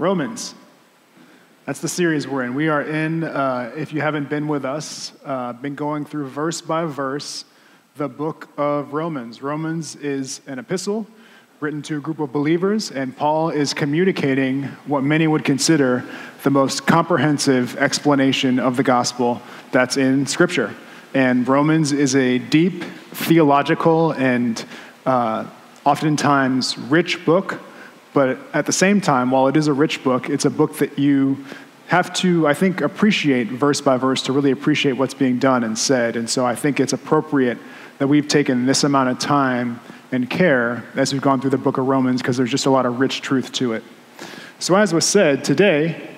Romans. That's the series we're in. We are in, uh, if you haven't been with us, uh, been going through verse by verse the book of Romans. Romans is an epistle written to a group of believers, and Paul is communicating what many would consider the most comprehensive explanation of the gospel that's in Scripture. And Romans is a deep theological and uh, oftentimes rich book but at the same time, while it is a rich book, it's a book that you have to, I think, appreciate verse by verse to really appreciate what's being done and said. And so I think it's appropriate that we've taken this amount of time and care as we've gone through the book of Romans because there's just a lot of rich truth to it. So, as was said, today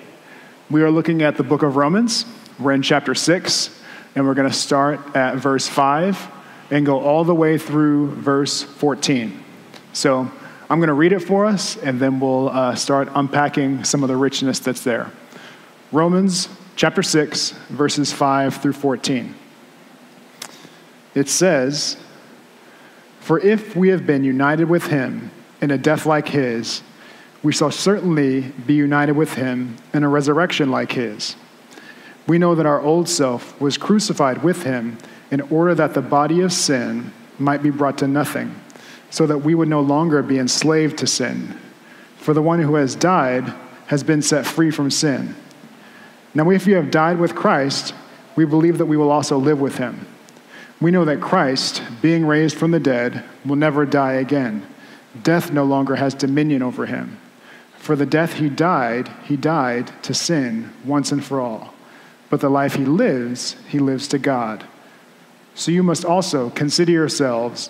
we are looking at the book of Romans. We're in chapter 6, and we're going to start at verse 5 and go all the way through verse 14. So, I'm going to read it for us, and then we'll uh, start unpacking some of the richness that's there. Romans chapter 6, verses 5 through 14. It says, For if we have been united with him in a death like his, we shall certainly be united with him in a resurrection like his. We know that our old self was crucified with him in order that the body of sin might be brought to nothing so that we would no longer be enslaved to sin. For the one who has died has been set free from sin. Now, if you have died with Christ, we believe that we will also live with him. We know that Christ, being raised from the dead, will never die again. Death no longer has dominion over him. For the death he died, he died to sin once and for all. But the life he lives, he lives to God. So you must also consider yourselves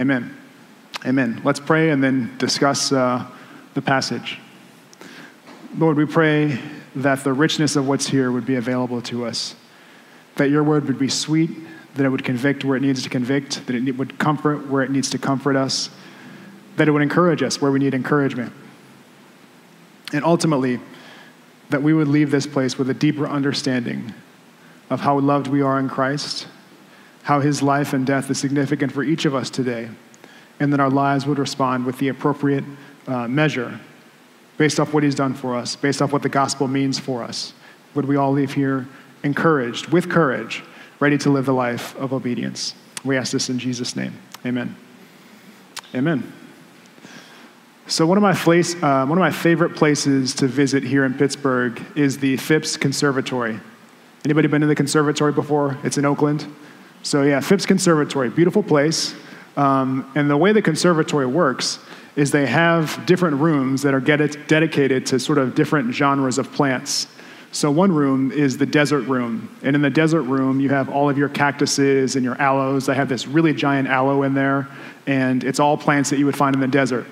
Amen. Amen. Let's pray and then discuss uh, the passage. Lord, we pray that the richness of what's here would be available to us, that your word would be sweet, that it would convict where it needs to convict, that it would comfort where it needs to comfort us, that it would encourage us where we need encouragement. And ultimately, that we would leave this place with a deeper understanding of how loved we are in Christ, how his life and death is significant for each of us today and that our lives would respond with the appropriate uh, measure based off what he's done for us, based off what the gospel means for us. Would we all leave here encouraged, with courage, ready to live the life of obedience? We ask this in Jesus' name. Amen. Amen. So one of my place, uh, one of my favorite places to visit here in Pittsburgh is the Phipps Conservatory. Anybody been to the conservatory before? It's in Oakland. So yeah, Phipps Conservatory, beautiful place. Um, and the way the conservatory works is they have different rooms that are get- dedicated to sort of different genres of plants. So one room is the desert room. And in the desert room, you have all of your cactuses and your aloes. They have this really giant aloe in there, and it's all plants that you would find in the desert.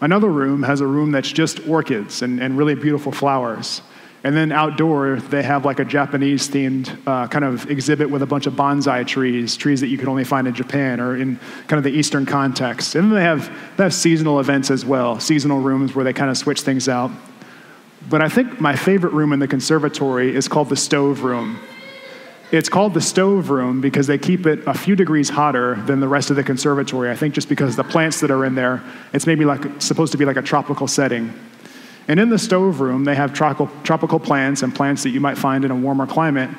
Another room has a room that's just orchids and, and really beautiful flowers. And then outdoor, they have like a Japanese themed uh, kind of exhibit with a bunch of bonsai trees, trees that you can only find in Japan or in kind of the Eastern context. And then they have, they have seasonal events as well, seasonal rooms where they kind of switch things out. But I think my favorite room in the conservatory is called the stove room. It's called the stove room because they keep it a few degrees hotter than the rest of the conservatory. I think just because the plants that are in there, it's maybe like supposed to be like a tropical setting. And in the stove room, they have tropical, tropical plants and plants that you might find in a warmer climate.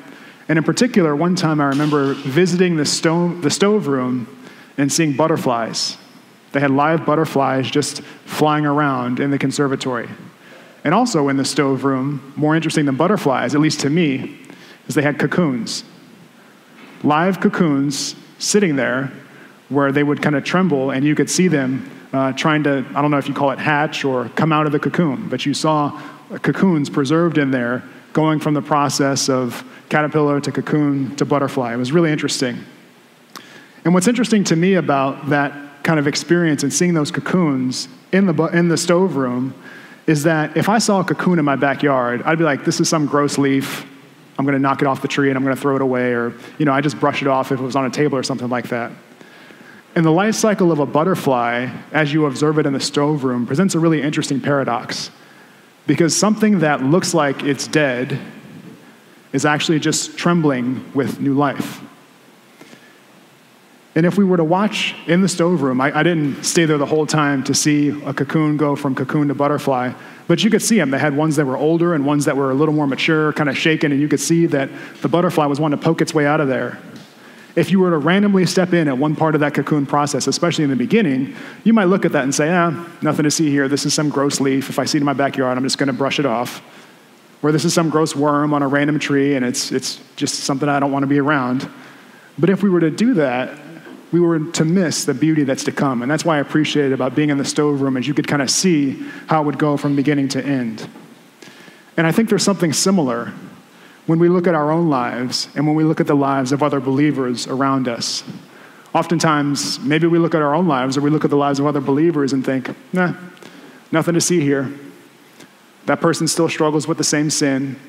And in particular, one time I remember visiting the stove, the stove room and seeing butterflies. They had live butterflies just flying around in the conservatory. And also in the stove room, more interesting than butterflies, at least to me, is they had cocoons. Live cocoons sitting there where they would kind of tremble and you could see them uh, trying to, I don't know if you call it hatch or come out of the cocoon, but you saw cocoons preserved in there going from the process of caterpillar to cocoon to butterfly. It was really interesting. And what's interesting to me about that kind of experience and seeing those cocoons in the, in the stove room is that if I saw a cocoon in my backyard, I'd be like, this is some gross leaf. I'm going to knock it off the tree and I'm going to throw it away. Or, you know, I just brush it off if it was on a table or something like that. And the life cycle of a butterfly, as you observe it in the stove room, presents a really interesting paradox. Because something that looks like it's dead is actually just trembling with new life. And if we were to watch in the stove room, I, I, didn't stay there the whole time to see a cocoon go from cocoon to butterfly, but you could see them. They had ones that were older and ones that were a little more mature, kind of shaken, and you could see that the butterfly was wanting to poke its way out of there. If you were to randomly step in at one part of that cocoon process, especially in the beginning, you might look at that and say, ah, nothing to see here. This is some gross leaf. If I see it in my backyard, I'm just going to brush it off. Or this is some gross worm on a random tree, and it's, it's just something I don't want to be around. But if we were to do that, we were to miss the beauty that's to come. And that's why I appreciated about being in the stove room, as you could kind of see how it would go from beginning to end. And I think there's something similar when we look at our own lives and when we look at the lives of other believers around us. Oftentimes, maybe we look at our own lives or we look at the lives of other believers and think, nah, nothing to see here. That person still struggles with the same sin.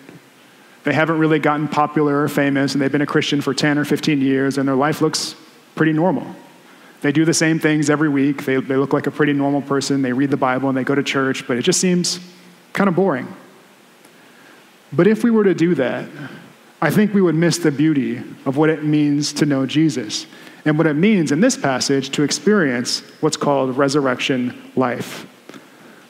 They haven't really gotten popular or famous, and they've been a Christian for 10 or 15 years, and their life looks pretty normal. They do the same things every week. They, they look like a pretty normal person. They read the Bible and they go to church, but it just seems kind of boring. But if we were to do that, I think we would miss the beauty of what it means to know Jesus and what it means in this passage to experience what's called resurrection life.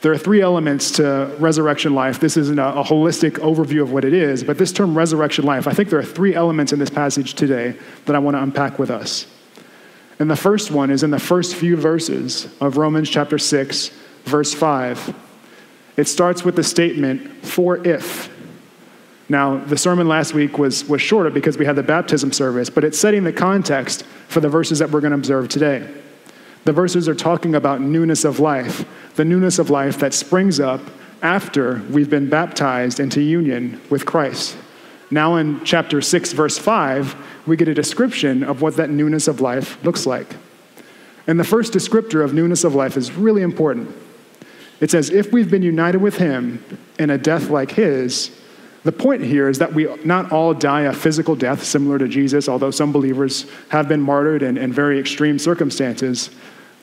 There are three elements to resurrection life. This isn't a, a, holistic overview of what it is, but this term resurrection life, I think there are three elements in this passage today that I want to unpack with us. And the first one is in the first few verses of Romans chapter 6, verse 5. It starts with the statement, for if. Now, the sermon last week was, was shorter because we had the baptism service, but it's setting the context for the verses that we're going to observe today. The verses are talking about newness of life, the newness of life that springs up after we've been baptized into union with Christ. Now, in chapter 6, verse 5, we get a description of what that newness of life looks like. And the first descriptor of newness of life is really important. It says, if we've been united with him in a death like his, the point here is that we not all die a physical death similar to Jesus, although some believers have been martyred in, in very extreme circumstances.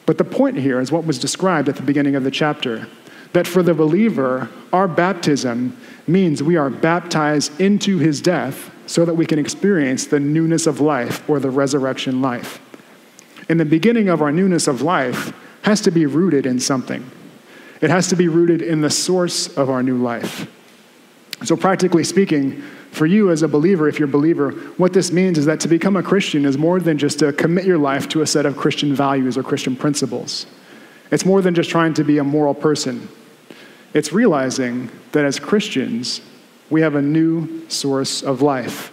But the point here is what was described at the beginning of the chapter that for the believer, our baptism means we are baptized into his death so that we can experience the newness of life or the resurrection life. And the beginning of our newness of life has to be rooted in something. It has to be rooted in the source of our new life. So, practically speaking, for you as a believer, if you're a believer, what this means is that to become a Christian is more than just to commit your life to a set of Christian values or Christian principles. It's more than just trying to be a moral person. It's realizing that as Christians, we have a new source of life.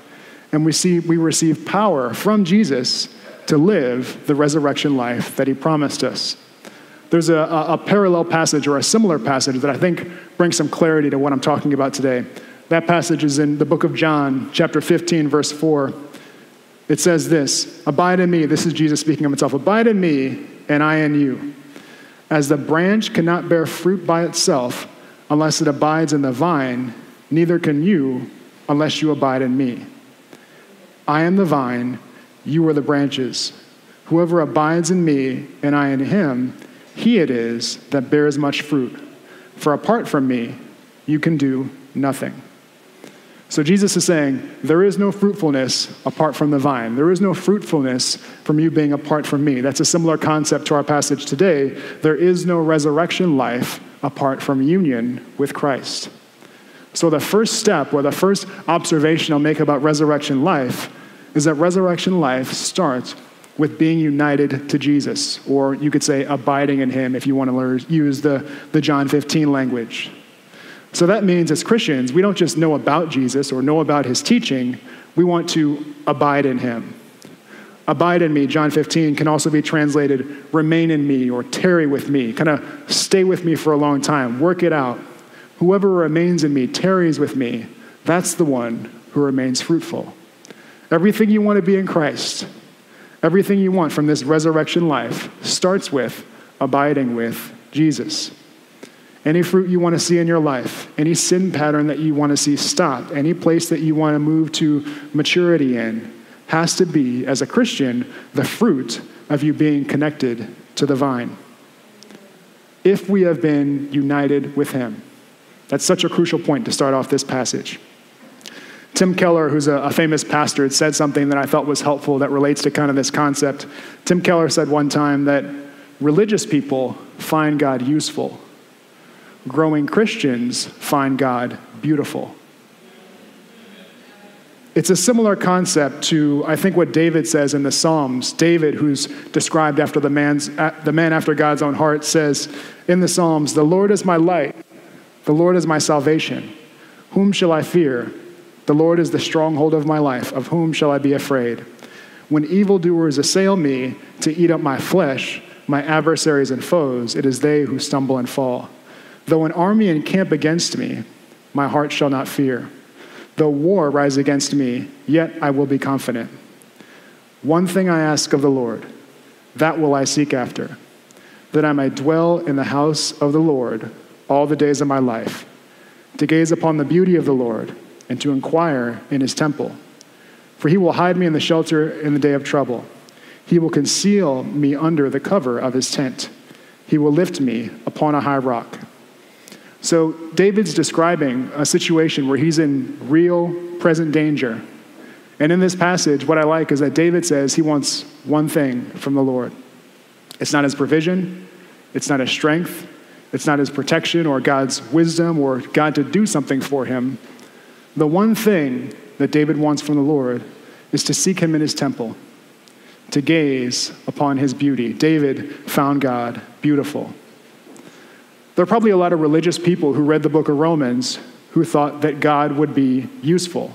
And we see we receive power from Jesus to live the resurrection life that he promised us. There's a, a, parallel passage or a similar passage that I think brings some clarity to what I'm talking about today. That passage is in the book of John, chapter 15, verse 4. It says this Abide in me. This is Jesus speaking of himself. Abide in me, and I in you. As the branch cannot bear fruit by itself unless it abides in the vine, neither can you unless you abide in me. I am the vine, you are the branches. Whoever abides in me and I in him, he it is that bears much fruit. For apart from me, you can do nothing. So Jesus is saying, there is no fruitfulness apart from the vine. There is no fruitfulness from you being apart from me. That's a similar concept to our passage today. There is no resurrection life apart from union with Christ. So, the first step, or the first observation I'll make about resurrection life, is that resurrection life starts with being united to Jesus, or you could say abiding in Him if you want to use the, the John 15 language. So that means as Christians, we don't just know about Jesus or know about His teaching, we want to abide in Him. Abide in me, John 15, can also be translated remain in me or tarry with me, kind of stay with me for a long time, work it out. Whoever remains in me, tarries with me, that's the one who remains fruitful. Everything you want to be in Christ, everything you want from this resurrection life starts with abiding with Jesus. any fruit you want to see in your life, any sin pattern that you want to see stop, any place that you want to move to maturity in, has to be, as a Christian, the fruit of you being connected to the vine. If we have been united with Him. That's such a crucial point to start off this passage. Tim Keller, who's a, a, famous pastor, had said something that I thought was helpful that relates to kind of this concept. Tim Keller said one time that religious people find God useful, growing Christians find God beautiful. It's a similar concept to, I think, what David says in the Psalms. David, who's described after the, man's, the man after God's own heart, says in the Psalms, The Lord is my light, the Lord is my salvation. Whom shall I fear? The Lord is the stronghold of my life. Of whom shall I be afraid? When evildoers assail me to eat up my flesh, my adversaries and foes, it is they who stumble and fall. Though an army encamp against me, my heart shall not fear. Though war rise against me, yet I will be confident. One thing I ask of the Lord, that will I seek after, that I may dwell in the house of the Lord all the days of my life, to gaze upon the beauty of the Lord and to inquire in his temple. For he will hide me in the shelter in the day of trouble. He will conceal me under the cover of his tent. He will lift me upon a high rock. So, David's describing a situation where he's in real present danger. And in this passage, what I like is that David says he wants one thing from the Lord it's not his provision, it's not his strength, it's not his protection or God's wisdom or God to do something for him. The one thing that David wants from the Lord is to seek him in his temple, to gaze upon his beauty. David found God beautiful. There are probably a lot of religious people who read the book of Romans who thought that God would be useful.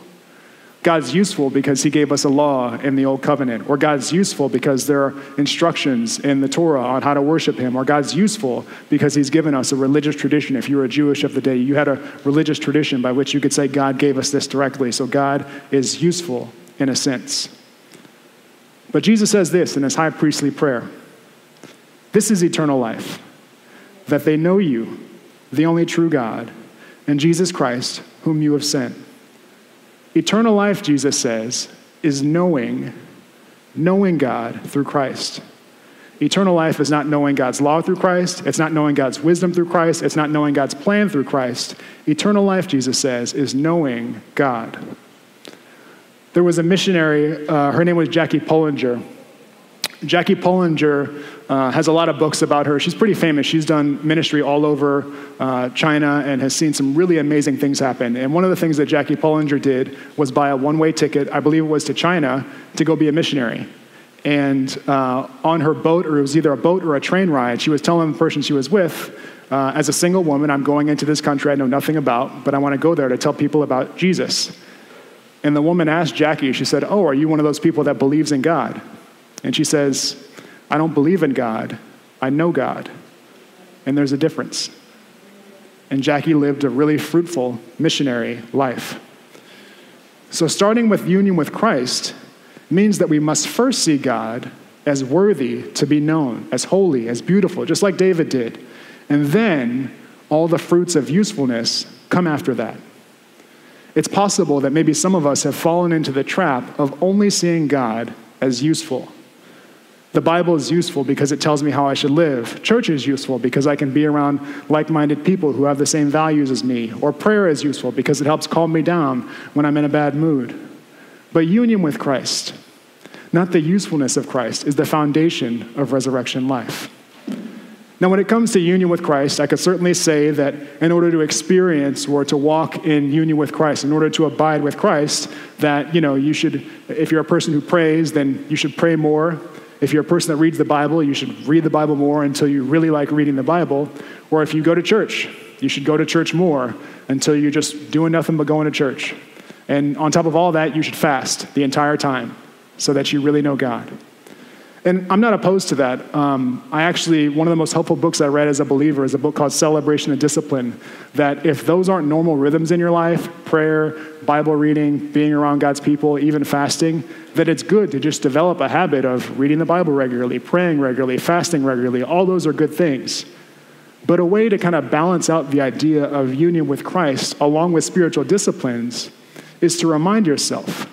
God's useful because he gave us a law in the old covenant, or God's useful because there are instructions in the Torah on how to worship him, or God's useful because he's given us a religious tradition. If you were a Jewish of the day, you had a religious tradition by which you could say, God gave us this directly. So God is useful in a sense. But Jesus says this in his high priestly prayer This is eternal life that they know you, the only true God, and Jesus Christ, whom you have sent. Eternal life, Jesus says, is knowing, knowing God through Christ. Eternal life is not knowing God's law through Christ. It's not knowing God's wisdom through Christ. It's not knowing God's plan through Christ. Eternal life, Jesus says, is knowing God. There was a missionary, uh, her name was Jackie Pullinger. Jackie Pullinger uh, has a lot of books about her. She's pretty famous. She's done ministry all over uh, China and has seen some really amazing things happen. And one of the things that Jackie Pullinger did was buy a one way ticket, I believe it was to China, to go be a missionary. And uh, on her boat, or it was either a boat or a train ride, she was telling the person she was with, uh, as a single woman, I'm going into this country I know nothing about, but I want to go there to tell people about Jesus. And the woman asked Jackie, she said, Oh, are you one of those people that believes in God? And she says, I don't believe in God, I know God. And there's a difference. And Jackie lived a really fruitful missionary life. So, starting with union with Christ means that we must first see God as worthy to be known, as holy, as beautiful, just like David did. And then all the fruits of usefulness come after that. It's possible that maybe some of us have fallen into the trap of only seeing God as useful. The Bible is useful because it tells me how I should live. Church is useful because I can be around like minded people who have the same values as me. Or prayer is useful because it helps calm me down when I'm in a bad mood. But union with Christ, not the usefulness of Christ, is the foundation of resurrection life. Now, when it comes to union with Christ, I could certainly say that in order to experience or to walk in union with Christ, in order to abide with Christ, that, you know, you should, if you're a person who prays, then you should pray more. If you're a person that reads the Bible, you should read the Bible more until you really like reading the Bible. Or if you go to church, you should go to church more until you're just doing nothing but going to church. And on top of all that, you should fast the entire time so that you really know God. And I'm not opposed to that. Um, I actually, one of the most helpful books I read as a believer is a book called Celebration and Discipline. That if those aren't normal rhythms in your life prayer, Bible reading, being around God's people, even fasting that it's good to just develop a habit of reading the Bible regularly, praying regularly, fasting regularly. All those are good things. But a way to kind of balance out the idea of union with Christ along with spiritual disciplines is to remind yourself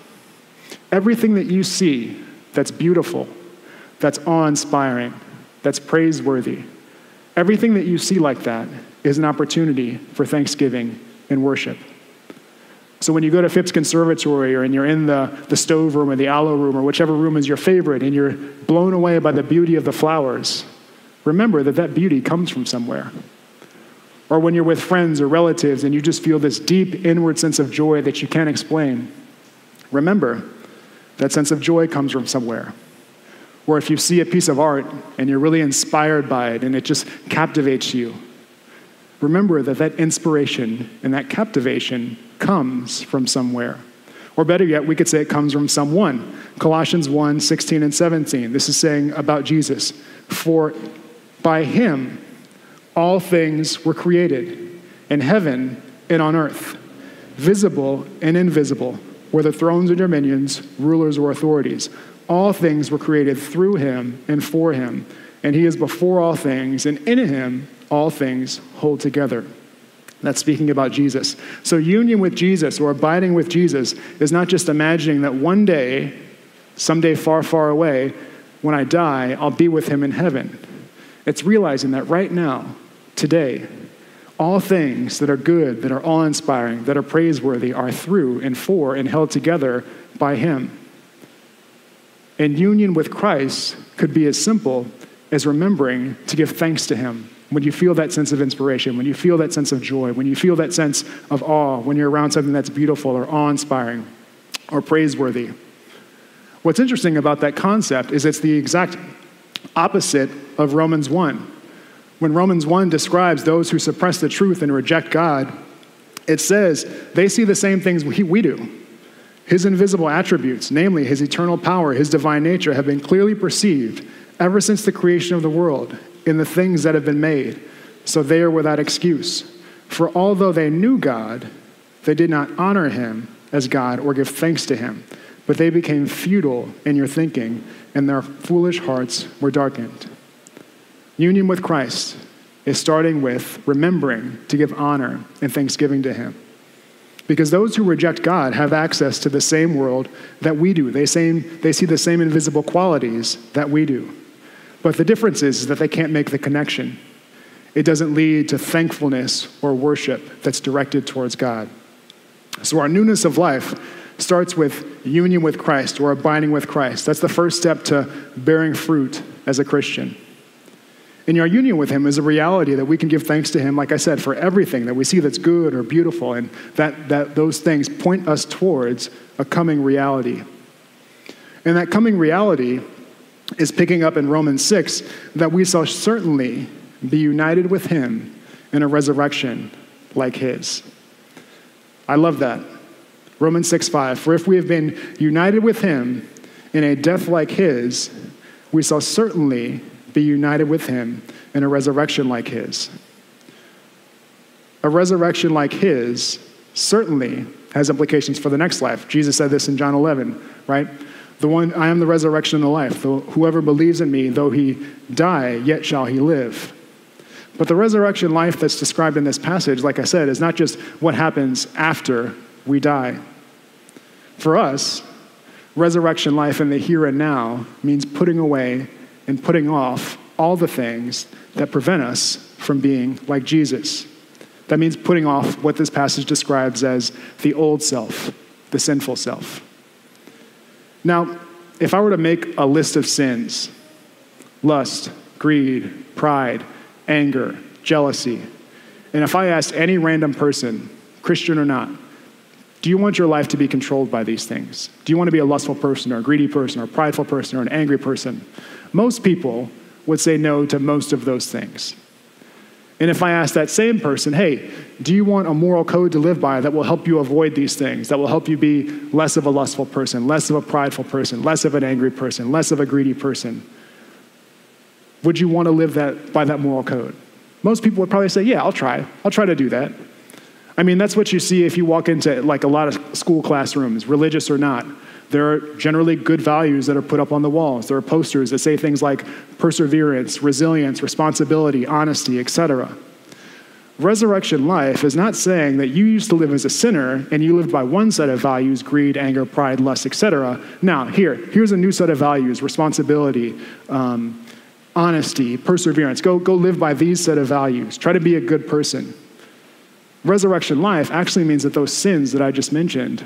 everything that you see that's beautiful, that's awe inspiring, that's praiseworthy, everything that you see like that is an opportunity for thanksgiving and worship. So when you go to Phipps Conservatory or and you're in the, the stove room or the aloe room or whichever room is your favorite and you're blown away by the beauty of the flowers, remember that that beauty comes from somewhere. Or when you're with friends or relatives and you just feel this deep inward sense of joy that you can't explain, remember that sense of joy comes from somewhere. Or if you see a piece of art and you're really inspired by it and it just captivates you, remember that that inspiration and that captivation comes from somewhere. Or better yet, we could say it comes from someone. Colossians 1 16 and 17. This is saying about Jesus. For by him all things were created, in heaven and on earth, visible and invisible, whether thrones or dominions, rulers or authorities. All things were created through him and for him, and he is before all things, and in him all things hold together. That's speaking about Jesus. So, union with Jesus or abiding with Jesus is not just imagining that one day, someday far, far away, when I die, I'll be with him in heaven. It's realizing that right now, today, all things that are good, that are awe inspiring, that are praiseworthy are through and for and held together by him. And union with Christ could be as simple as remembering to give thanks to him when you feel that sense of inspiration, when you feel that sense of joy, when you feel that sense of awe, when you're around something that's beautiful or awe inspiring or praiseworthy. What's interesting about that concept is it's the exact opposite of Romans 1. When Romans 1 describes those who suppress the truth and reject God, it says they see the same things we do. His invisible attributes, namely his eternal power, his divine nature, have been clearly perceived ever since the creation of the world in the things that have been made, so they are without excuse. For although they knew God, they did not honor him as God or give thanks to him, but they became futile in your thinking, and their foolish hearts were darkened. Union with Christ is starting with remembering to give honor and thanksgiving to him. Because those who reject God have access to the same world that we do. They, same, they see the same invisible qualities that we do. But the difference is, is that they can't make the connection. It doesn't lead to thankfulness or worship that's directed towards God. So our newness of life starts with union with Christ or abiding with Christ. That's the first step to bearing fruit as a Christian. And our union with Him is a reality that we can give thanks to Him, like I said, for everything that we see that's good or beautiful, and that, that those things point us towards a coming reality. And that coming reality is picking up in Romans 6 that we shall certainly be united with him in a resurrection like his. I love that. Romans 6 5. For if we have been united with him in a death like his, we shall certainly be united with him in a resurrection like his. A resurrection like his certainly has implications for the next life. Jesus said this in John 11, right? The one, I am the resurrection and the life. Whoever believes in me, though he die, yet shall he live. But the resurrection life that's described in this passage, like I said, is not just what happens after we die. For us, resurrection life in the here and now means putting away and putting off all the things that prevent us from being like Jesus. That means putting off what this passage describes as the old self, the sinful self. Now, if I were to make a list of sins lust, greed, pride, anger, jealousy, and if I asked any random person, Christian or not, do you want your life to be controlled by these things? Do you want to be a lustful person or a greedy person or a prideful person or an angry person? Most people would say no to most of those things. And if I ask that same person, hey, do you want a moral code to live by that will help you avoid these things, that will help you be less of a lustful person, less of a prideful person, less of an angry person, less of a greedy person? Would you want to live that, by that moral code? Most people would probably say, yeah, I'll try. I'll try to do that. I mean, that's what you see if you walk into like a lot of school classrooms, religious or not. There are generally good values that are put up on the walls. There are posters that say things like perseverance, resilience, responsibility, honesty, etc. Resurrection life is not saying that you used to live as a sinner and you lived by one set of values greed, anger, pride, lust, etc. Now, here, here's a new set of values responsibility, um, honesty, perseverance. Go, go live by these set of values. Try to be a good person. Resurrection life actually means that those sins that I just mentioned,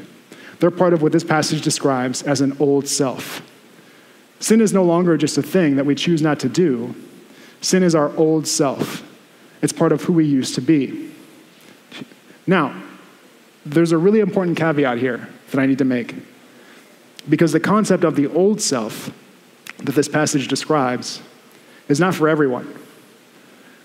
they're part of what this passage describes as an old self. Sin is no longer just a thing that we choose not to do, sin is our old self. It's part of who we used to be. Now, there's a really important caveat here that I need to make. Because the concept of the old self that this passage describes is not for everyone.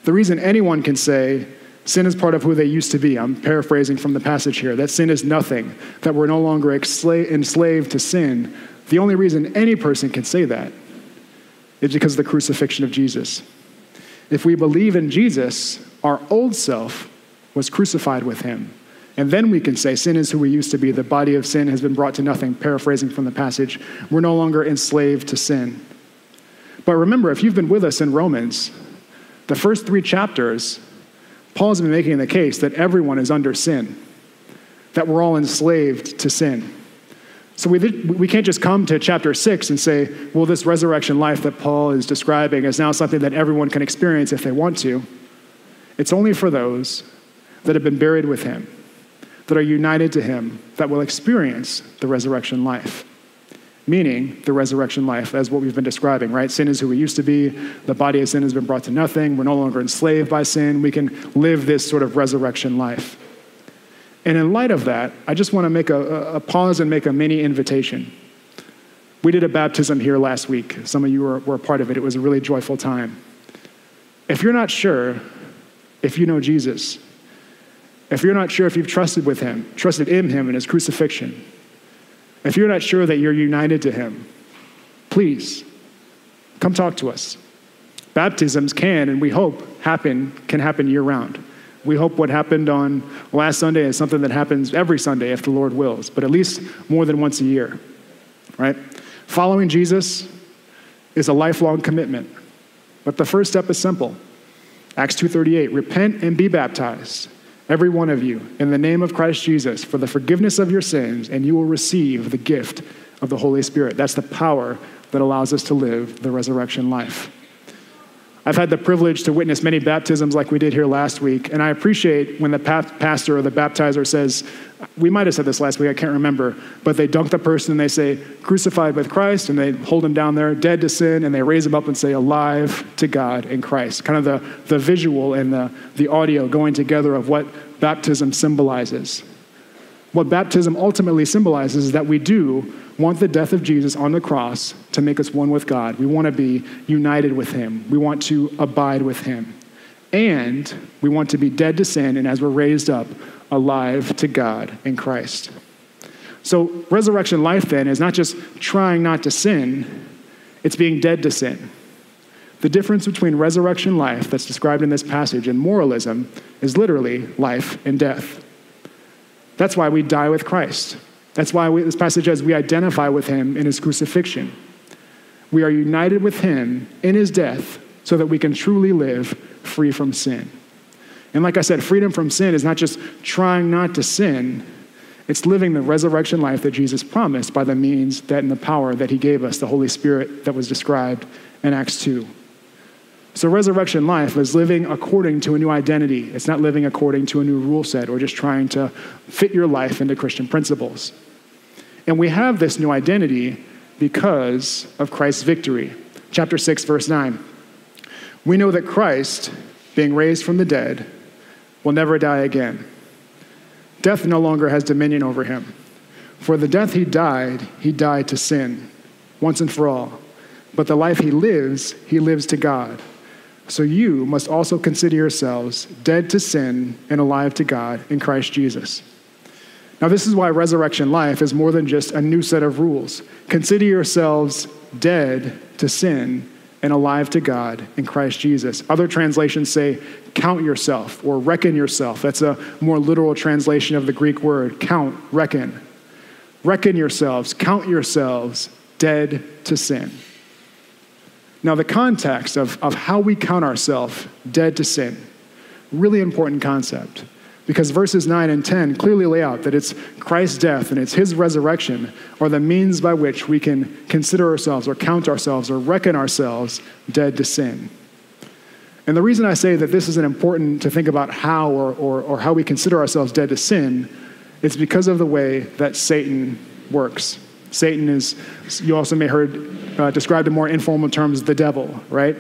The reason anyone can say sin is part of who they used to be, I'm paraphrasing from the passage here, that sin is nothing, that we're no longer enslaved to sin, the only reason any person can say that is because of the crucifixion of Jesus. If we believe in Jesus, our old self was crucified with him. And then we can say, Sin is who we used to be. The body of sin has been brought to nothing. Paraphrasing from the passage, we're no longer enslaved to sin. But remember, if you've been with us in Romans, the first three chapters, Paul's been making the case that everyone is under sin, that we're all enslaved to sin. So we, we can't just come to chapter six and say, well, this resurrection life that Paul is describing is now something that everyone can experience if they want to. It's only for those that have been buried with him, that are united to him, that will experience the resurrection life meaning the resurrection life, as what we've been describing, right? Sin is who we used to be. The body of sin has been brought to nothing. We're no longer enslaved by sin. We can live this sort of resurrection life. And in light of that, I just want to make a, a pause and make a mini invitation. We did a baptism here last week. Some of you were, were a part of it. It was a really joyful time. If you're not sure if you know Jesus, if you're not sure if you've trusted with him, trusted in him and his crucifixion, if you're not sure that you're united to Him, please come talk to us. Baptisms can, and we hope, happen, can happen year round. We hope what happened on last Sunday is something that happens every Sunday if the Lord wills, but at least more than once a year, right? Following Jesus is a lifelong commitment. But the first step is simple. Acts 2:38, repent and be baptized every one of you, in the name of Christ Jesus, for the forgiveness of your sins, and you will receive the gift of the Holy Spirit. That's the power that allows us to live the resurrection life. I've had the privilege to witness many baptisms like we did here last week, and I appreciate when the pastor or the baptizer says, we might have said this last week, I can't remember, but they dunk the person and they say, crucified with Christ, and they hold him down there, dead to sin, and they raise him up and say, alive to God in Christ. Kind of the, the visual and the, the audio going together of what baptism symbolizes. What baptism ultimately symbolizes is that we do want the death of Jesus on the cross to make us one with God. We want to be united with Him, we want to abide with Him. And we want to be dead to sin, and as we're raised up, alive to God in Christ. So, resurrection life then is not just trying not to sin, it's being dead to sin. The difference between resurrection life that's described in this passage and moralism is literally life and death. That's why we die with Christ. That's why we, this passage says we identify with him in his crucifixion. We are united with him in his death so that we can truly live free from sin. And like I said, freedom from sin is not just trying not to sin, it's living the resurrection life that Jesus promised by the means that and the power that he gave us, the Holy Spirit that was described in Acts 2. So, resurrection life is living according to a new identity. It's not living according to a new rule set or just trying to fit your life into Christian principles. And we have this new identity because of Christ's victory. Chapter 6, verse 9. We know that Christ, being raised from the dead, will never die again. Death no longer has dominion over him. For the death he died, he died to sin, once and for all. But the life he lives, he lives to God. So you must also consider yourselves dead to sin and alive to God in Christ Jesus. Now, this is why resurrection life is more than just a new set of rules. Consider yourselves dead to sin and alive to God in Christ Jesus. Other translations say, count yourself or reckon yourself. That's a more literal translation of the Greek word count, reckon. Reckon yourselves, count yourselves dead to sin. Now, the context of, of how we count ourselves dead to sin Really important concept. Because verses 9 and 10 clearly lay out that it's Christ's death and it's his resurrection are the means by which we can consider ourselves or count ourselves or reckon ourselves dead to sin. And the reason I say that this is important to think about how or, or, or how we consider ourselves dead to sin is because of the way that Satan works. Satan is, you also may have heard uh, described in more informal terms, the devil, right?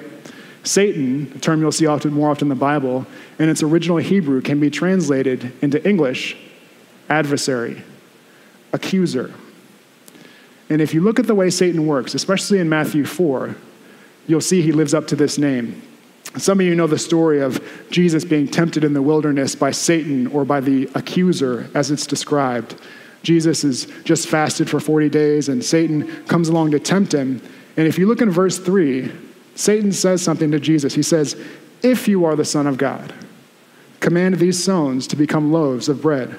Satan, a term you'll see often more often in the Bible, in its original Hebrew can be translated into English adversary, accuser. And if you look at the way Satan works, especially in Matthew 4, you'll see he lives up to this name. Some of you know the story of Jesus being tempted in the wilderness by Satan or by the accuser, as it's described. Jesus is just fasted for 40 days, and Satan comes along to tempt him. And if you look in verse 3, Satan says something to Jesus. He says, If you are the Son of God, command these stones to become loaves of bread.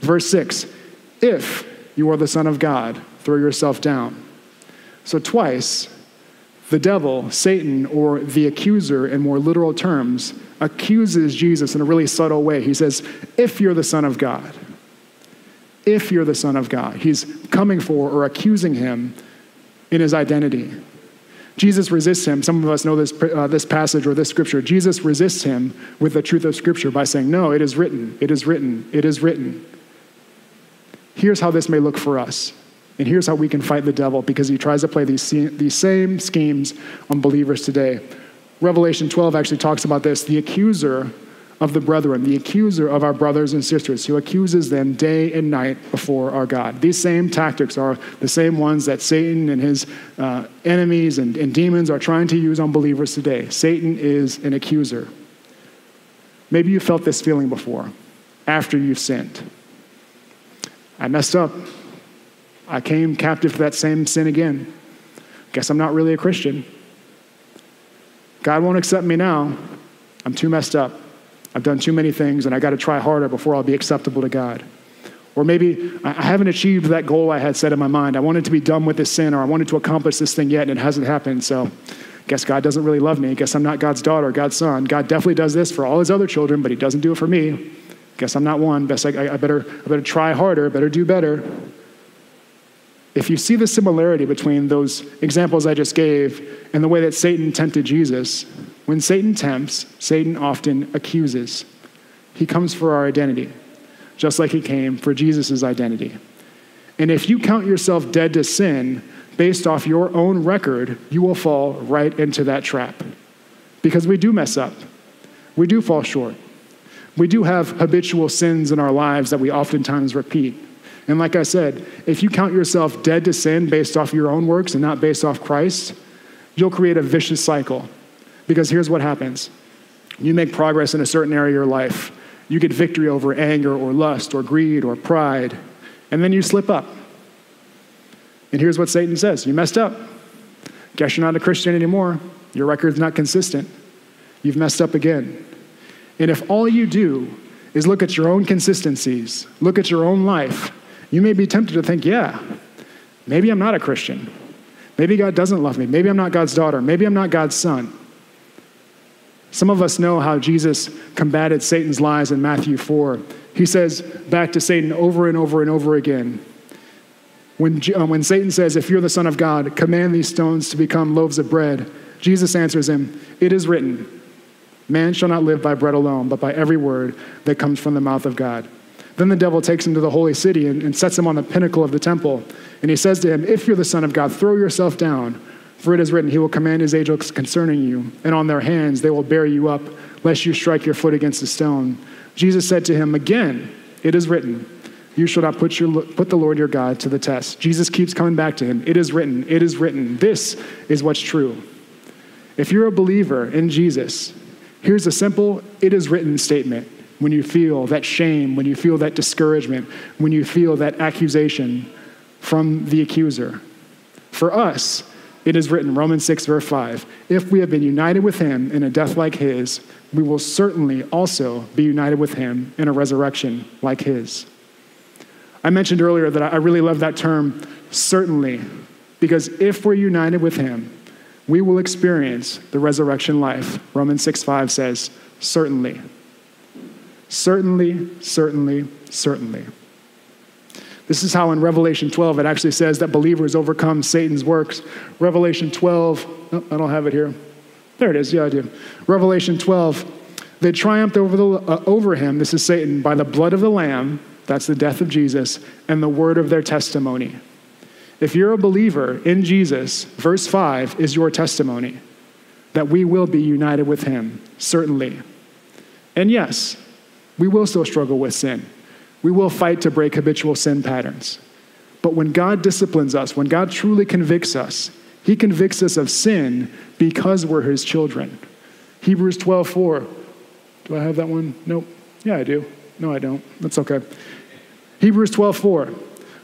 Verse 6, If you are the Son of God, throw yourself down. So, twice, the devil, Satan, or the accuser in more literal terms, accuses Jesus in a really subtle way. He says, If you're the Son of God, if you're the Son of God, he's coming for or accusing him in his identity. Jesus resists him. Some of us know this, uh, this passage or this scripture. Jesus resists him with the truth of scripture by saying, No, it is written, it is written, it is written. Here's how this may look for us. And here's how we can fight the devil because he tries to play these, these same schemes on believers today. Revelation 12 actually talks about this. The accuser of the brethren, the accuser of our brothers and sisters, who accuses them day and night before our God. These same tactics are the same ones that Satan and his uh, enemies and, and demons are trying to use on believers today. Satan is an accuser. Maybe you felt this feeling before after you've sinned. I messed up. I came captive to that same sin again. Guess I'm not really a Christian. God won't accept me now. I'm too messed up. I've done too many things and I got to try harder before I'll be acceptable to God. Or maybe I haven't achieved that goal I had set in my mind. I wanted to be done with this sin or I wanted to accomplish this thing yet and it hasn't happened. So guess God doesn't really love me. Guess I'm not God's daughter, God's son. God definitely does this for all his other children, but he doesn't do it for me. Guess I'm not one. Best I, I better, I better try harder, better do better. If you see the similarity between those examples I just gave and the way that Satan tempted Jesus, when Satan tempts, Satan often accuses. He comes for our identity, just like he came for Jesus' identity. And if you count yourself dead to sin based off your own record, you will fall right into that trap. Because we do mess up, we do fall short. We do have habitual sins in our lives that we oftentimes repeat. And like I said, if you count yourself dead to sin based off your own works and not based off Christ, you'll create a vicious cycle because here's what happens you make progress in a certain area of your life, you get victory over anger or lust or greed or pride, and then you slip up. And here's what Satan says You messed up. Guess you're not a Christian anymore. Your record's not consistent. You've messed up again. And if all you do is look at your own consistencies, look at your own life, you may be tempted to think, yeah, maybe I'm not a Christian. Maybe God doesn't love me. Maybe I'm not God's daughter. Maybe I'm not God's son. Some of us know how Jesus combated Satan's lies in Matthew 4. He says back to Satan over and over and over again. When, uh, when Satan says, If you're the Son of God, command these stones to become loaves of bread, Jesus answers him, It is written, Man shall not live by bread alone, but by every word that comes from the mouth of God. Then the devil takes him to the holy city and, and sets him on the pinnacle of the temple. And he says to him, If you're the Son of God, throw yourself down. For it is written, He will command His angels concerning you, and on their hands they will bear you up, lest you strike your foot against a stone. Jesus said to him, Again, it is written, You shall not put, your, put the Lord your God to the test. Jesus keeps coming back to him. It is written, it is written. This is what's true. If you're a believer in Jesus, here's a simple, it is written statement. When you feel that shame, when you feel that discouragement, when you feel that accusation from the accuser. For us, it is written, Romans 6, verse 5, if we have been united with him in a death like his, we will certainly also be united with him in a resurrection like his. I mentioned earlier that I really love that term, certainly, because if we're united with him, we will experience the resurrection life. Romans 6, 5 says, certainly. Certainly, certainly, certainly. This is how in Revelation 12 it actually says that believers overcome Satan's works. Revelation 12, oh, I don't have it here. There it is. Yeah, I do. Revelation 12, they triumphed over, the, uh, over him, this is Satan, by the blood of the Lamb, that's the death of Jesus, and the word of their testimony. If you're a believer in Jesus, verse 5 is your testimony that we will be united with him, certainly. And yes, we will still struggle with sin. We will fight to break habitual sin patterns. But when God disciplines us, when God truly convicts us, he convicts us of sin because we're his children. Hebrews 12 4. Do I have that one? Nope. Yeah, I do. No, I don't. That's okay. Hebrews 12 4.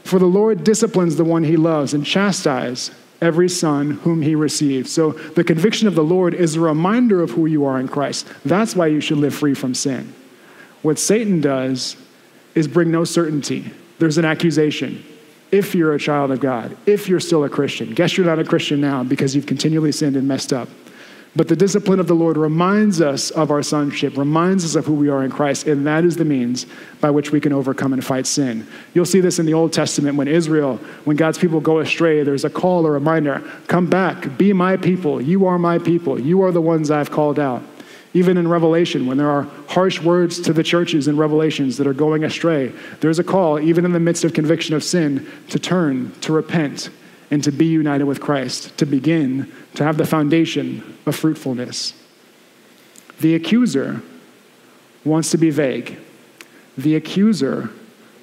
For the Lord disciplines the one he loves and chastises every son whom he receives. So the conviction of the Lord is a reminder of who you are in Christ. That's why you should live free from sin. What Satan does is bring no certainty. There's an accusation. If you're a child of God, if you're still a Christian, guess you're not a Christian now because you've continually sinned and messed up. But the discipline of the Lord reminds us of our sonship, reminds us of who we are in Christ, and that is the means by which we can overcome and fight sin. You'll see this in the Old Testament when Israel, when God's people go astray, there's a call, a reminder come back, be my people. You are my people. You are the ones I've called out. Even in Revelation, when there are harsh words to the churches in Revelations that are going astray, there's a call, even in the midst of conviction of sin, to turn, to repent, and to be united with Christ, to begin to have the foundation of fruitfulness. The accuser wants to be vague. The accuser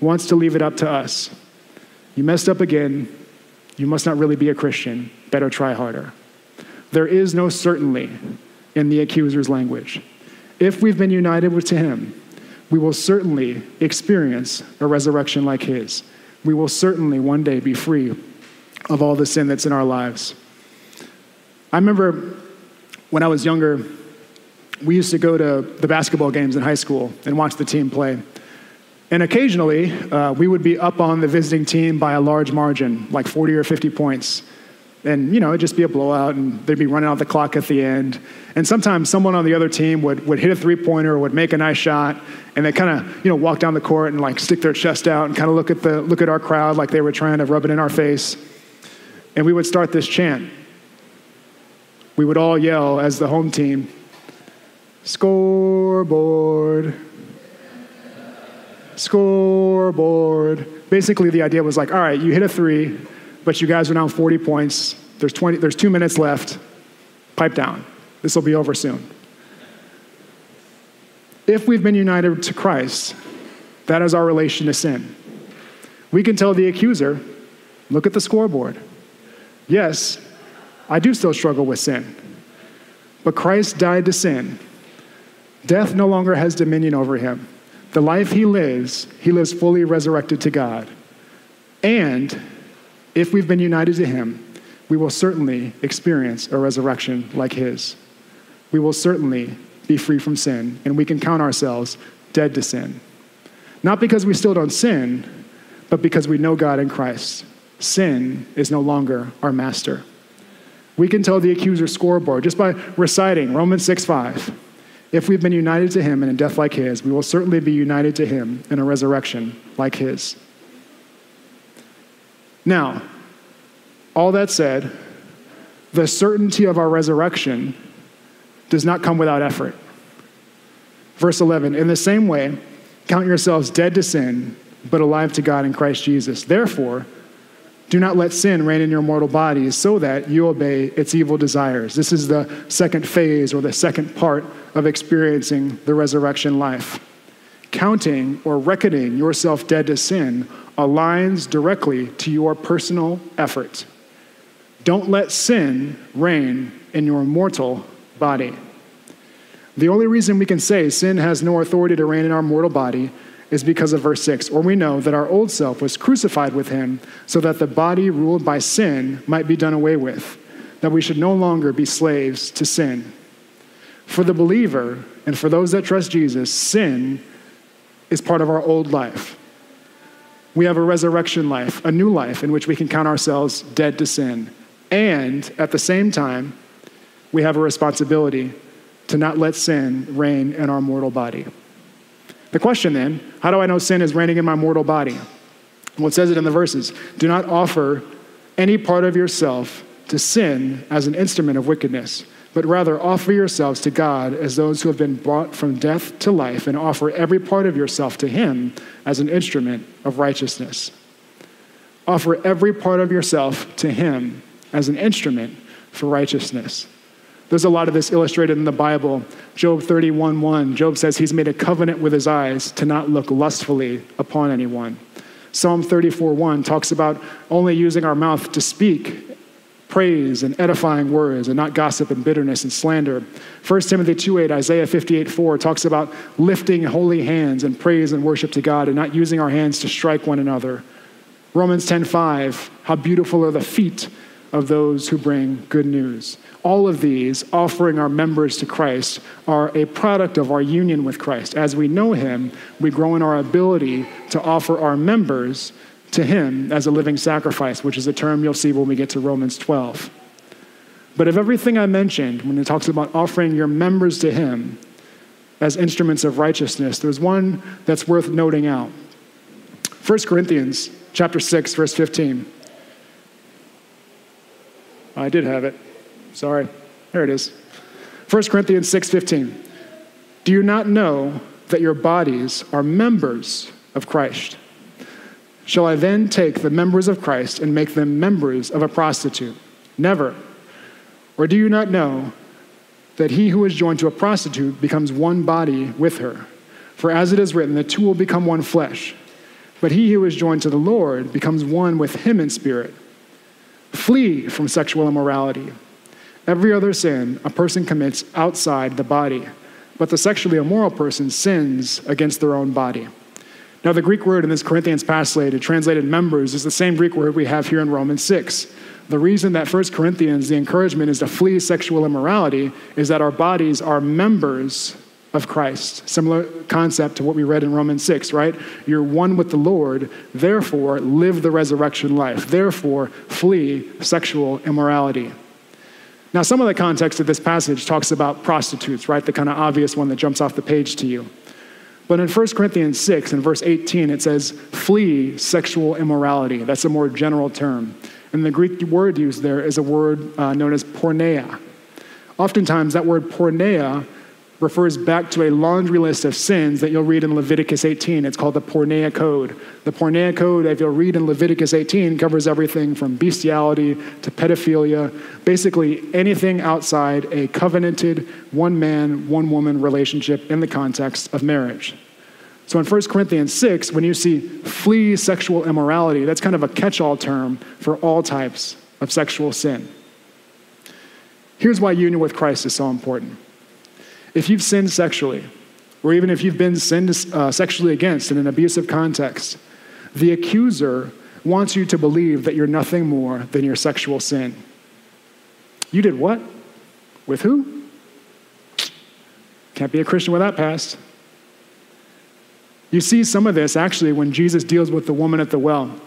wants to leave it up to us. You messed up again. You must not really be a Christian. Better try harder. There is no certainty in the accuser's language. If we've been united with to him, we will certainly experience a resurrection like his. We will certainly one day be free of all the sin that's in our lives. I remember when I was younger, we used to go to the basketball games in high school and watch the team play. And occasionally, uh, we would be up on the visiting team by a large margin, like 40 or 50 points and you know it'd just be a blowout and they'd be running out the clock at the end. And sometimes someone on the other team would, would hit a three-pointer or would make a nice shot and they kind of you know walk down the court and like stick their chest out and kind of look at the look at our crowd like they were trying to rub it in our face. And we would start this chant. We would all yell as the home team scoreboard. Scoreboard. Basically the idea was like all right you hit a three but you guys are now 40 points. There's, 20, there's two minutes left. Pipe down. This will be over soon. If we've been united to Christ, that is our relation to sin. We can tell the accuser, look at the scoreboard. Yes, I do still struggle with sin. But Christ died to sin. Death no longer has dominion over him. The life he lives, he lives fully resurrected to God. And if we've been united to him, we will certainly experience a resurrection like his. We will certainly be free from sin, and we can count ourselves dead to sin. Not because we still don't sin, but because we know God in Christ. Sin is no longer our master. We can tell the accuser's scoreboard just by reciting Romans 6 5. If we've been united to him in a death like his, we will certainly be united to him in a resurrection like his. Now, all that said, the certainty of our resurrection does not come without effort. Verse 11, in the same way, count yourselves dead to sin, but alive to God in Christ Jesus. Therefore, do not let sin reign in your mortal bodies so that you obey its evil desires. This is the second phase or the second part of experiencing the resurrection life. Counting or reckoning yourself dead to sin aligns directly to your personal effort. Don't let sin reign in your mortal body. The only reason we can say sin has no authority to reign in our mortal body is because of verse 6, or we know that our old self was crucified with him so that the body ruled by sin might be done away with, that we should no longer be slaves to sin. For the believer and for those that trust Jesus, sin is part of our old life we have a resurrection life, a new life in which we can count ourselves dead to sin. And at the same time, we have a responsibility to not let sin reign in our mortal body. The question then how do I know sin is reigning in my mortal body? Well, it says it in the verses do not offer any part of yourself to sin as an instrument of wickedness, but rather offer yourselves to God as those who have been brought from death to life, and offer every part of yourself to Him as an instrument of righteousness. Offer every part of yourself to Him as an instrument for righteousness. There's a lot of this illustrated in the Bible. Job 31 1, Job says he's made a covenant with his eyes to not look lustfully upon anyone. Psalm 34 1 talks about only using our mouth to speak praise and edifying words and not gossip and bitterness and slander. 1 Timothy 2 8, Isaiah 58 4 talks about lifting holy hands and praise and worship to God and not using our hands to strike one another. Romans 10 5, how beautiful are the feet of those who bring good news. All of these, offering our members to Christ, are a product of our union with Christ. As we know Him, we grow in our ability to offer our members to Him as a living sacrifice, which is a term you'll see when we get to Romans 12. But of everything I mentioned, when it talks about offering your members to Him as instruments of righteousness, there's one that's worth noting out. 1 Corinthians chapter 6, verse 15. I did have it. Sorry. There it is. 1 Corinthians 6:15. Do you not know that your bodies are members of Christ? Shall I then take the members of Christ and make them members of a prostitute? Never. Or do you not know that he who is joined to a prostitute becomes one body with her? For as it is written, the two will become one flesh. But he who is joined to the Lord becomes one with him in spirit. Flee from sexual immorality. Every other sin a person commits outside the body, but the sexually immoral person sins against their own body. Now, the Greek word in this Corinthians passage, translated members, is the same Greek word we have here in Romans 6. The reason that 1 Corinthians, the encouragement is to flee sexual immorality, is that our bodies are members of Christ. Similar concept to what we read in Romans 6, right? You're one with the Lord, therefore live the resurrection life. Therefore, flee sexual immorality. Now, some of the context of this passage talks about prostitutes, right? The kind of obvious one that jumps off the page to you. But in 1 Corinthians 6, in verse 18, it says, flee sexual immorality. That's a more general term. And the Greek word used there is a word uh, known as porneia. Oftentimes, that word porneia refers back to a laundry list of sins that you'll read in Leviticus 18. It's called the Porneia Code. The Porneia Code, if you'll read in Leviticus 18, covers everything from bestiality to pedophilia, basically anything outside a covenanted one man, one woman relationship in the context of marriage. So in 1 Corinthians 6, when you see flee sexual immorality, that's kind of a catch all term for all types of sexual sin. Here's why union with Christ is so important. If you've sinned sexually, or even if you've been sinned uh, sexually against in an abusive context, the accuser wants you to believe that you're nothing more than your sexual sin. You did what? With who? Can't be a Christian without past. You see some of this actually when Jesus deals with the woman at the well.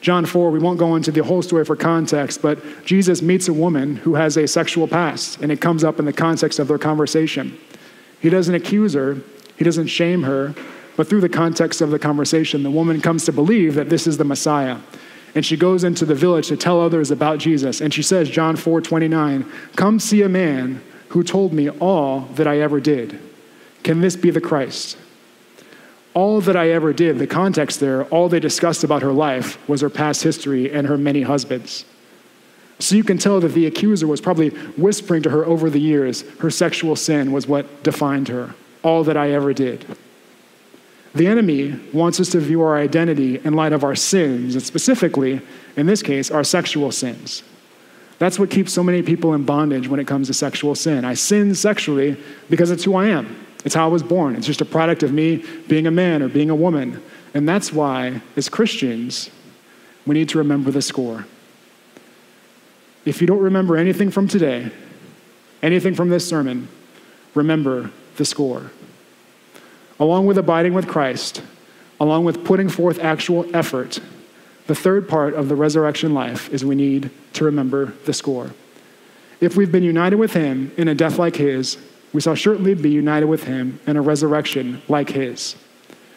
John 4, we won't go into the whole story for context, but Jesus meets a woman who has a sexual past, and it comes up in the context of their conversation. He doesn't accuse her, he doesn't shame her, but through the context of the conversation, the woman comes to believe that this is the Messiah. And she goes into the village to tell others about Jesus. And she says, John 4 29, Come see a man who told me all that I ever did. Can this be the Christ? All that I ever did, the context there, all they discussed about her life was her past history and her many husbands. So you can tell that the accuser was probably whispering to her over the years her sexual sin was what defined her, all that I ever did. The enemy wants us to view our identity in light of our sins, and specifically, in this case, our sexual sins. That's what keeps so many people in bondage when it comes to sexual sin. I sin sexually because it's who I am. It's how I was born. It's just a product of me being a man or being a woman. And that's why, as Christians, we need to remember the score. If you don't remember anything from today, anything from this sermon, remember the score. Along with abiding with Christ, along with putting forth actual effort, the third part of the resurrection life is we need to remember the score. If we've been united with Him in a death like His, we shall certainly be united with him in a resurrection like his.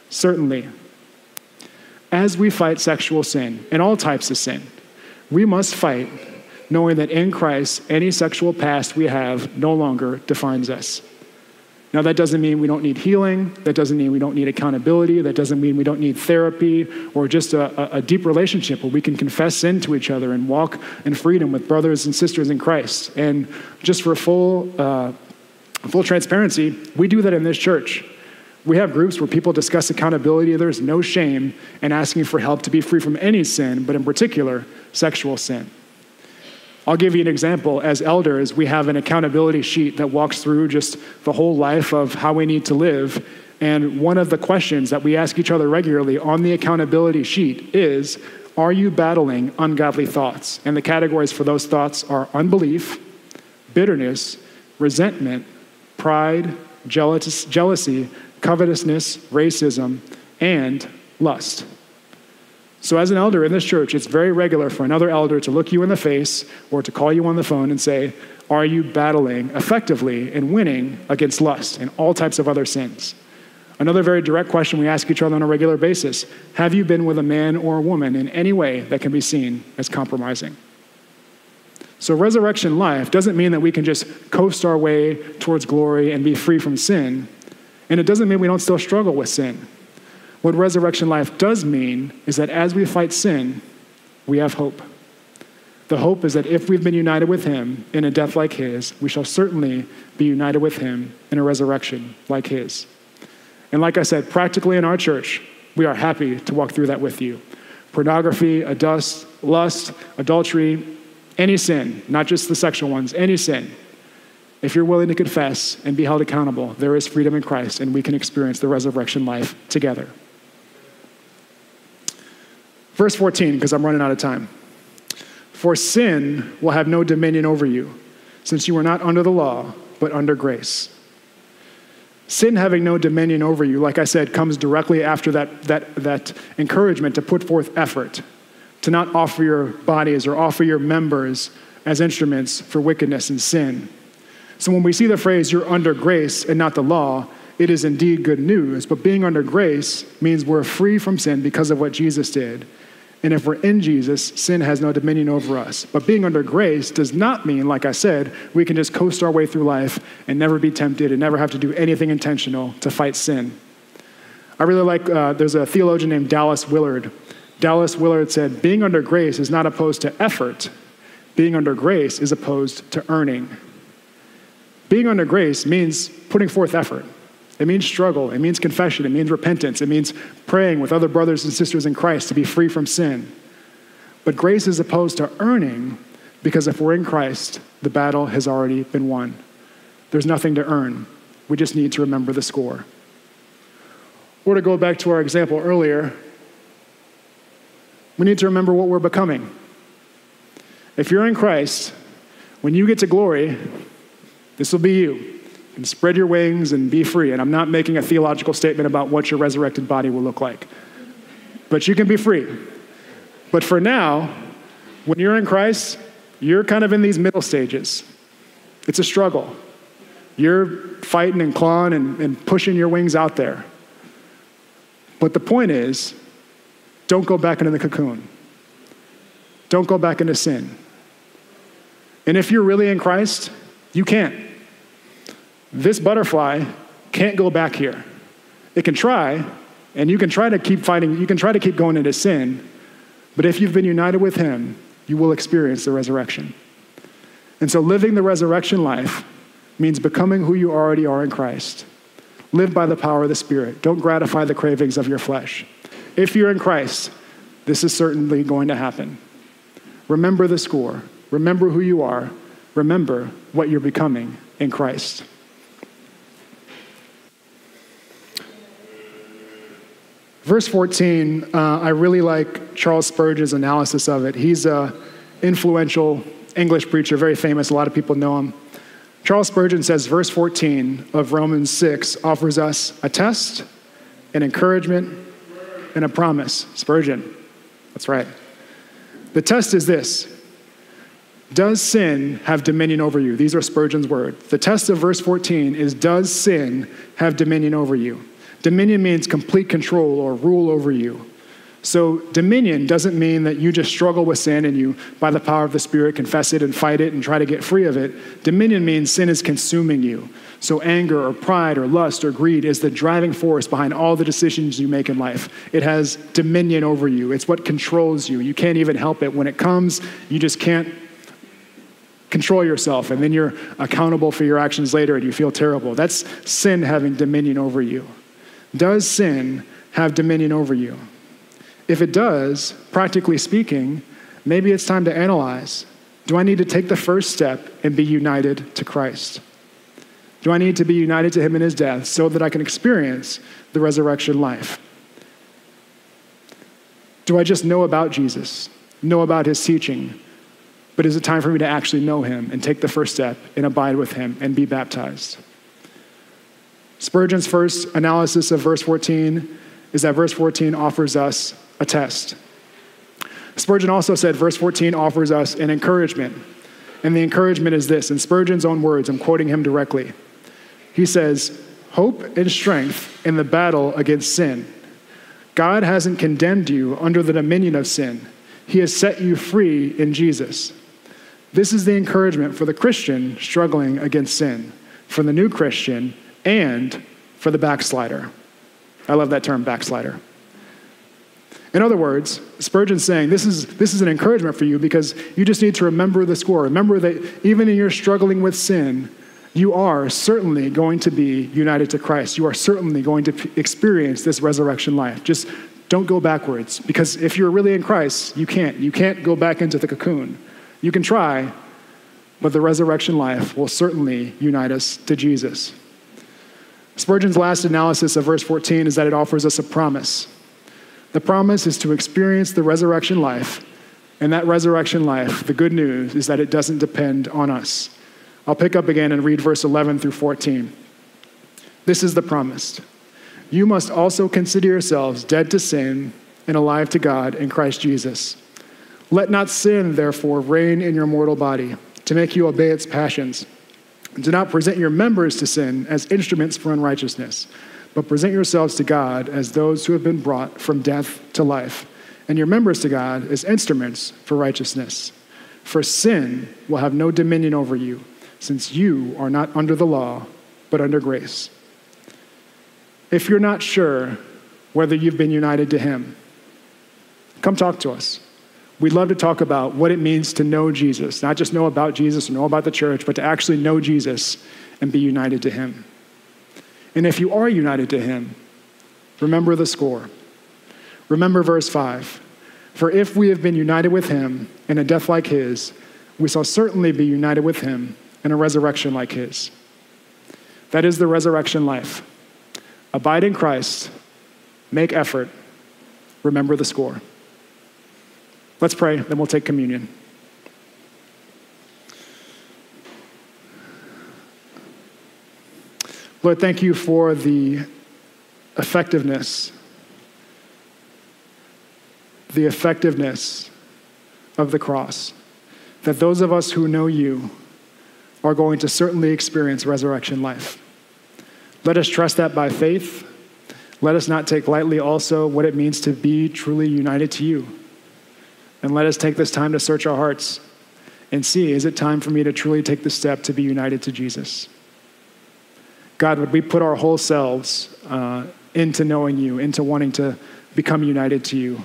certainly. As we fight sexual sin and all types of sin, we must fight knowing that in Christ, any sexual past we have no longer defines us. Now, that doesn't mean we don't need healing. That doesn't mean we don't need accountability. That doesn't mean we don't need therapy or just a, a, deep relationship where we can confess sin to each other and walk in freedom with brothers and sisters in Christ. And just for full, uh, full transparency, we do that in this church. We have groups where people discuss accountability. There's no shame in asking for help to be free from any sin, but in particular, sexual sin. I'll give you an example. As elders, we have an accountability sheet that walks through just the whole life of how we need to live. And one of the questions that we ask each other regularly on the accountability sheet is Are you battling ungodly thoughts? And the categories for those thoughts are unbelief, bitterness, resentment, pride, jealousy, covetousness, racism, and lust. So, as an elder in this church, it's very regular for another elder to look you in the face or to call you on the phone and say, Are you battling effectively and winning against lust and all types of other sins? Another very direct question we ask each other on a regular basis Have you been with a man or a woman in any way that can be seen as compromising? So, resurrection life doesn't mean that we can just coast our way towards glory and be free from sin. And it doesn't mean we don't still struggle with sin. What resurrection life does mean is that as we fight sin, we have hope. The hope is that if we've been united with him in a death like his, we shall certainly be united with him in a resurrection like his. And like I said, practically in our church, we are happy to walk through that with you. Pornography, adust, lust, adultery, any sin, not just the sexual ones, any sin. If you're willing to confess and be held accountable, there is freedom in Christ, and we can experience the resurrection life together. Verse 14, because I'm running out of time. For sin will have no dominion over you, since you are not under the law, but under grace. Sin having no dominion over you, like I said, comes directly after that, that, that encouragement to put forth effort, to not offer your bodies or offer your members as instruments for wickedness and sin. So when we see the phrase, you're under grace and not the law, it is indeed good news. But being under grace means we're free from sin because of what Jesus did. And if we're in Jesus, sin has no dominion over us. But being under grace does not mean, like I said, we can just coast our way through life and never be tempted and never have to do anything intentional to fight sin. I really like, uh, there's a theologian named Dallas Willard. Dallas Willard said, being under grace is not opposed to effort, being under grace is opposed to earning. Being under grace means putting forth effort. It means struggle. It means confession. It means repentance. It means praying with other brothers and sisters in Christ to be free from sin. But grace is opposed to earning because if we're in Christ, the battle has already been won. There's nothing to earn. We just need to remember the score. Or to go back to our example earlier, we need to remember what we're becoming. If you're in Christ, when you get to glory, this will be you and spread your wings and be free. And I'm not making a theological statement about what your resurrected body will look like. But you can be free. But for now, when you're in Christ, you're kind of in these middle stages. It's a struggle. You're fighting and clawing and, and pushing your wings out there. But the point is, don't go back into the cocoon. Don't go back into sin. And if you're really in Christ, you can't. This butterfly can't go back here. It can try, and you can try to keep fighting, you can try to keep going into sin, but if you've been united with Him, you will experience the resurrection. And so, living the resurrection life means becoming who you already are in Christ. Live by the power of the Spirit. Don't gratify the cravings of your flesh. If you're in Christ, this is certainly going to happen. Remember the score. Remember who you are. Remember what you're becoming in Christ. Verse 14, uh, I really like Charles Spurgeon's analysis of it. He's an influential English preacher, very famous. A lot of people know him. Charles Spurgeon says, verse 14 of Romans 6 offers us a test, an encouragement, and a promise. Spurgeon, that's right. The test is this Does sin have dominion over you? These are Spurgeon's words. The test of verse 14 is Does sin have dominion over you? Dominion means complete control or rule over you. So, dominion doesn't mean that you just struggle with sin and you, by the power of the Spirit, confess it and fight it and try to get free of it. Dominion means sin is consuming you. So, anger or pride or lust or greed is the driving force behind all the decisions you make in life. It has dominion over you, it's what controls you. You can't even help it. When it comes, you just can't control yourself, and then you're accountable for your actions later and you feel terrible. That's sin having dominion over you. Does sin have dominion over you? If it does, practically speaking, maybe it's time to analyze do I need to take the first step and be united to Christ? Do I need to be united to him in his death so that I can experience the resurrection life? Do I just know about Jesus, know about his teaching, but is it time for me to actually know him and take the first step and abide with him and be baptized? Spurgeon's first analysis of verse 14 is that verse 14 offers us a test. Spurgeon also said verse 14 offers us an encouragement. And the encouragement is this in Spurgeon's own words, I'm quoting him directly. He says, Hope and strength in the battle against sin. God hasn't condemned you under the dominion of sin, He has set you free in Jesus. This is the encouragement for the Christian struggling against sin, for the new Christian, and for the backslider. I love that term, backslider. In other words, Spurgeon's saying this is, this is an encouragement for you because you just need to remember the score. Remember that even in your struggling with sin, you are certainly going to be united to Christ. You are certainly going to experience this resurrection life. Just don't go backwards because if you're really in Christ, you can't. You can't go back into the cocoon. You can try, but the resurrection life will certainly unite us to Jesus. Spurgeon's last analysis of verse 14 is that it offers us a promise. The promise is to experience the resurrection life, and that resurrection life, the good news, is that it doesn't depend on us. I'll pick up again and read verse 11 through 14. This is the promise. You must also consider yourselves dead to sin and alive to God in Christ Jesus. Let not sin, therefore, reign in your mortal body to make you obey its passions. Do not present your members to sin as instruments for unrighteousness but present yourselves to God as those who have been brought from death to life, and your members to God as instruments for righteousness. For sin will have no dominion over you, since you are not under the law, but under grace. If you're not sure whether you've been united to Him, come talk to us. We'd love to talk about what it means to know Jesus, not just know about Jesus or know about the church, but to actually know Jesus and be united to Him. And if you are united to him, remember the score. Remember verse 5 For if we have been united with him in a death like his, we shall certainly be united with him in a resurrection like his. That is the resurrection life. Abide in Christ, make effort, remember the score. Let's pray, then we'll take communion. Lord, thank you for the effectiveness, the effectiveness of the cross. That those of us who know you are going to certainly experience resurrection life. Let us trust that by faith. Let us not take lightly also what it means to be truly united to you. And let us take this time to search our hearts and see is it time for me to truly take the step to be united to Jesus? God, would we put our whole selves uh, into knowing you, into wanting to become united to you?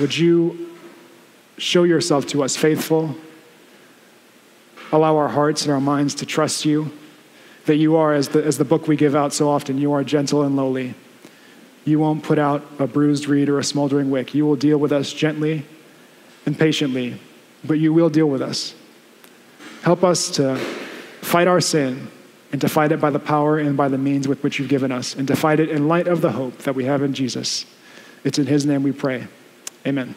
Would you show yourself to us faithful? Allow our hearts and our minds to trust you, that you are, as the, as the book we give out so often, you are gentle and lowly. You won't put out a bruised reed or a smoldering wick. You will deal with us gently and patiently, but you will deal with us. Help us to fight our sin and to fight it by the power and by the means with which you've given us, and to fight it in light of the hope that we have in Jesus. It's in his name we pray. Amen.